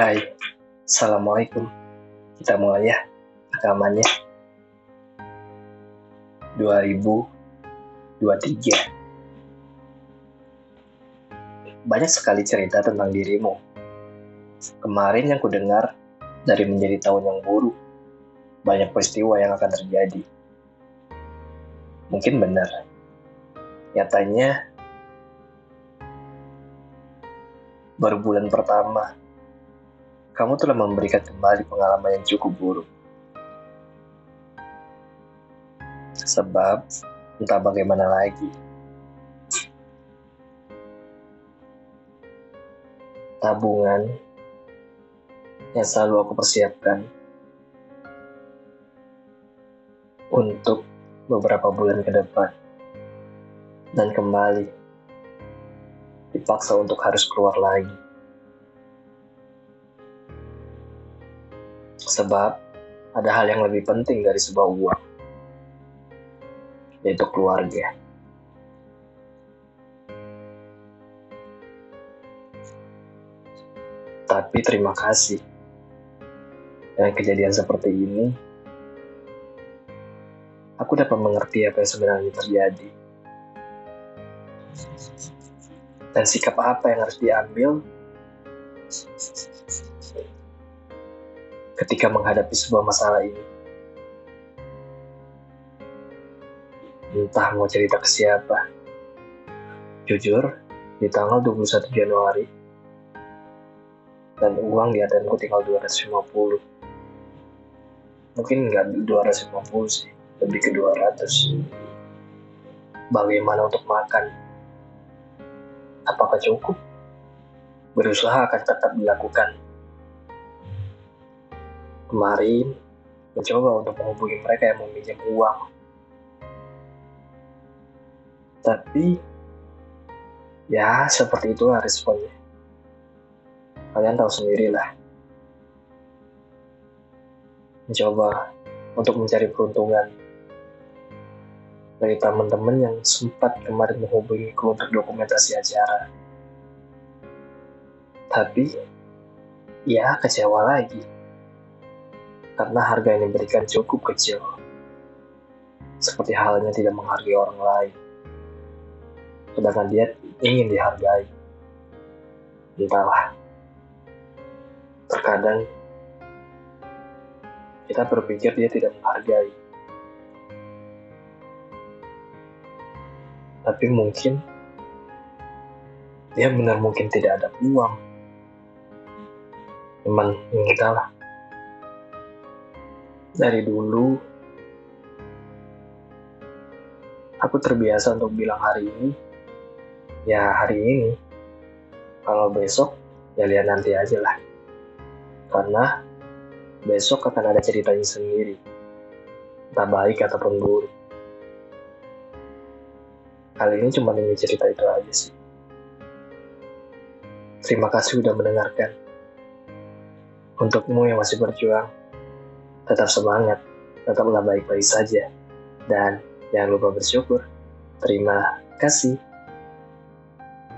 Hai, Assalamualaikum. Kita mulai ya rekamannya. 2023 Banyak sekali cerita tentang dirimu. Kemarin yang kudengar dari menjadi tahun yang buruk, banyak peristiwa yang akan terjadi. Mungkin benar. Nyatanya, baru bulan pertama, kamu telah memberikan kembali pengalaman yang cukup buruk. Sebab, entah bagaimana lagi, tabungan yang selalu aku persiapkan untuk beberapa bulan ke depan dan kembali dipaksa untuk harus keluar lagi. Sebab ada hal yang lebih penting dari sebuah uang, yaitu keluarga. Tapi terima kasih. Dengan kejadian seperti ini, aku dapat mengerti apa yang sebenarnya terjadi dan sikap apa yang harus diambil ketika menghadapi sebuah masalah ini. Entah mau cerita ke siapa. Jujur, di tanggal 21 Januari, dan uang di ATM tinggal 250. Mungkin nggak 250 sih, lebih ke 200. Bagaimana untuk makan? Apakah cukup? Berusaha akan tetap dilakukan. Kemarin, mencoba untuk menghubungi mereka yang meminjam uang. Tapi, ya seperti itulah responnya. Kalian tahu sendirilah. Mencoba untuk mencari peruntungan dari teman-teman yang sempat kemarin menghubungiku untuk dokumentasi acara. Tapi, ya kecewa lagi. Karena harga yang diberikan cukup kecil. Seperti halnya tidak menghargai orang lain. Sedangkan dia ingin dihargai. Entahlah. Terkadang, kita berpikir dia tidak menghargai tapi mungkin dia benar mungkin tidak ada uang. Cuman entahlah. Dari dulu aku terbiasa untuk bilang hari ini ya hari ini. Kalau besok ya lihat nanti aja lah. Karena besok akan ada ceritanya sendiri. Entah baik ataupun buruk. Kali ini cuma ingin cerita itu aja sih. Terima kasih sudah mendengarkan. Untukmu yang masih berjuang, tetap semangat, tetaplah baik-baik saja. Dan jangan lupa bersyukur. Terima kasih.